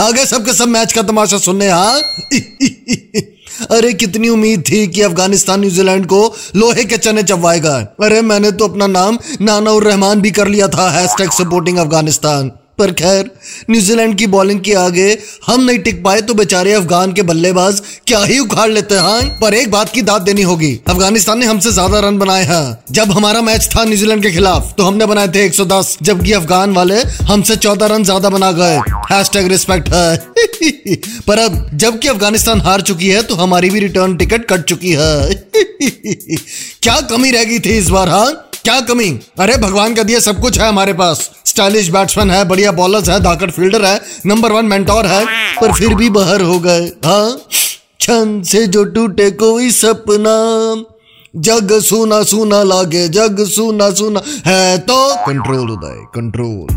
आगे सबके सब मैच का तमाशा सुनने हाँ? अरे, कितनी उम्मीद थी कि अफ़गानिस्तान, न्यूजीलैंड को लोहे के चने चबवाएगा। अरे, मैंने तो अपना नाम नाना रहमान भी कर लिया था हैशटैग सपोर्टिंग अफ़गानिस्तान। पर खैर, न्यूजीलैंड की बॉलिंग के आगे हम नहीं टिक पाए तो बेचारे अफगान के बल्लेबाज क्या ही उखाड़ लेते हैं पर एक बात की दाद देनी होगी। अफ़गानिस्तान ने हमसे ज़्यादा रन बनाए हैं। जब हमारा मैच था न्यूजीलैंड के खिलाफ तो हमने बनाए थे 110 जबकि अफगान वाले हमसे 14 रन ज़्यादा बना गए। हैशटैग रिस्पेक्ट है। पर अब, जबकि अफ़गानिस्तान हार चुकी है तो हमारी भी रिटर्न टिकट कट चुकी है। क्या कमी रह गई थी इस बार हाँ? क्या कमी? अरे, भगवान का दिया सब कुछ है हमारे पास। स्टाइलिश बैट्समैन है, बढ़िया बॉलर है, धाकड़ फील्डर है नंबर वन मेंटोर है, पर फिर भी बाहर हो गए। हाँ से जो टूटे कोई सपना, जग सुना सुना लागे, जग सुना सुना है तो कंट्रोल उदय कंट्रोल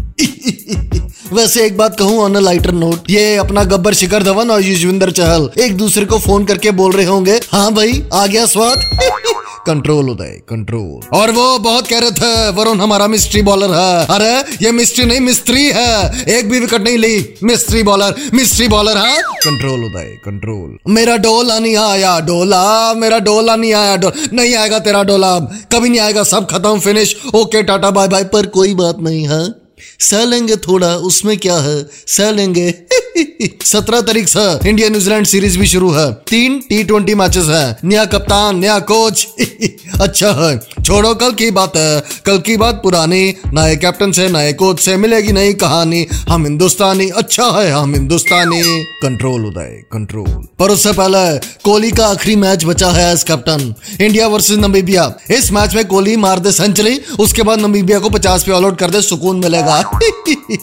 वैसे एक बात कहूँ ऑन लाइटर नोट ये अपना गब्बर शिखर धवन और युजविंदर चहल एक दूसरे को फ़ोन करके बोल रहे होंगे। हाँ भाई, आ गया स्वाद। कंट्रोल उदय कंट्रोल और वो बहुत कह रहे थे, वरुण हमारा मिस्ट्री बॉलर है। अरे, ये मिस्ट्री नहीं मिस्त्री है। एक भी विकेट नहीं ली। मिस्ट्री बॉलर मिस्ट्री बॉलर है। कंट्रोल उदय कंट्रोल मेरा डोला नहीं आया, डोला। मेरा डोला नहीं आया डोला नहीं आएगा तेरा डोला। कभी नहीं आएगा, सब खत्म finish okay, tata bye bye पर कोई बात नहीं, है? सह लेंगे थोड़ा, उसमें क्या है? सह लेंगे। सत्रह तारीख से इंडिया न्यूजीलैंड सीरीज़ भी शुरू है। तीन टी ट्वेंटी मैचेस है। नया कप्तान, नया कोच अच्छा है। छोड़ो, कल की बात है। कल की बात पुरानी। नए कैप्टन से, नए कोच से मिलेगी नई कहानी। हम हिंदुस्तानी। अच्छा है, हम हिंदुस्तानी। कंट्रोल उदय कंट्रोल पर उससे पहले कोहली का आखिरी मैच बचा है as captain India versus Namibia इस मैच में कोहली मार दे सेंचुरी उसके बाद नमीबिया को पचास पे ऑल आउट कर दे, सुकून मिलेगा।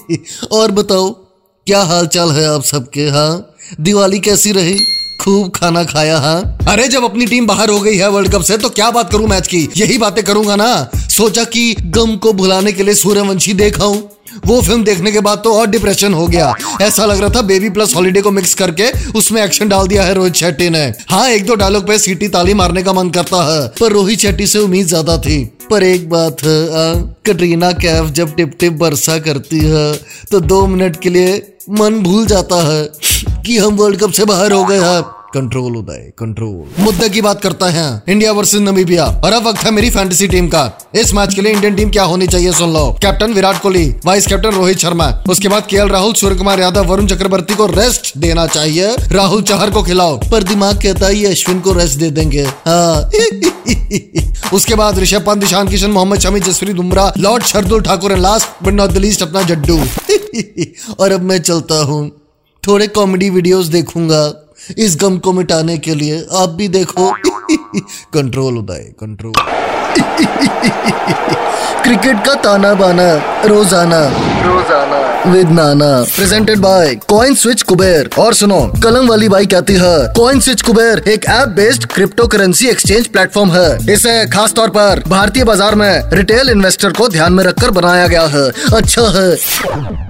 और बताओ। क्या हाल चाल है आप सबके हाँ? दिवाली कैसी रही? खूब खाना खाया हाँ? अरे, जब अपनी टीम बाहर हो गई है वर्ल्ड कप से तो क्या बात करूँ मैच की? यही बातें करूँगा ना। सोचा कि गम को भुलाने के लिए सूर्यवंशी देखा हूँ। वो फ़िल्म देखने के बाद तो और डिप्रेशन हो गया। ऐसा लग रहा था बेबी प्लस हॉलीडे को मिक्स करके उसमें एक्शन डाल दिया है रोहित शेट्टी ने। हाँ एक दो डायलॉग पे सीटी ताली मारने का मन करता है, पर रोहित शेट्टी से उम्मीद ज़्यादा थी। पर एक बात है कटरीना कैफ जब टिप टिप बरसा करती है तो दो मिनट के लिए मन भूल जाता है कि हम वर्ल्ड कप से बाहर हो गए हैं। कंट्रोल उदय कंट्रोल मुद्दे की बात करते हैं। इंडिया वर्सेस नमीबिया और अब वक्त है मेरी फैंटेसी टीम का। इस मैच के लिए इंडियन टीम क्या होनी चाहिए सुन लो। Captain Virat Kohli vice captain Rohit Sharma. उसके बाद के राहुल सूर्य कुमार यादव, वरुण चक्रवर्ती को रेस्ट देना चाहिए। राहुल चहर को खिलाओ। पर दिमाग कहता है अश्विन को रेस्ट दे देंगे। हाँ। उसके बाद Rishabh Pant, Ishan Kishan, Mohammed Shami, Jasprit Bumrah, lord Shardul Thakur and last but not the least अपना जड्डू। और अब मैं चलता हूँ। थोड़े कॉमेडी वीडियोस देखूँगा। इस गम को मिटाने के लिए आप भी देखो। कंट्रोल उदय कंट्रोल क्रिकेट का ताना बाना रोज़ाना। रोज़ाना। With Nana. Presented by coin switch Kuber और सुनो कलम वाली बाई कहती है कॉइन स्विच कुबेर एक app based cryptocurrency exchange platform है। इसे खास तौर पर भारतीय बाज़ार में रिटेल इन्वेस्टर को ध्यान में रखकर बनाया गया है। अच्छा है।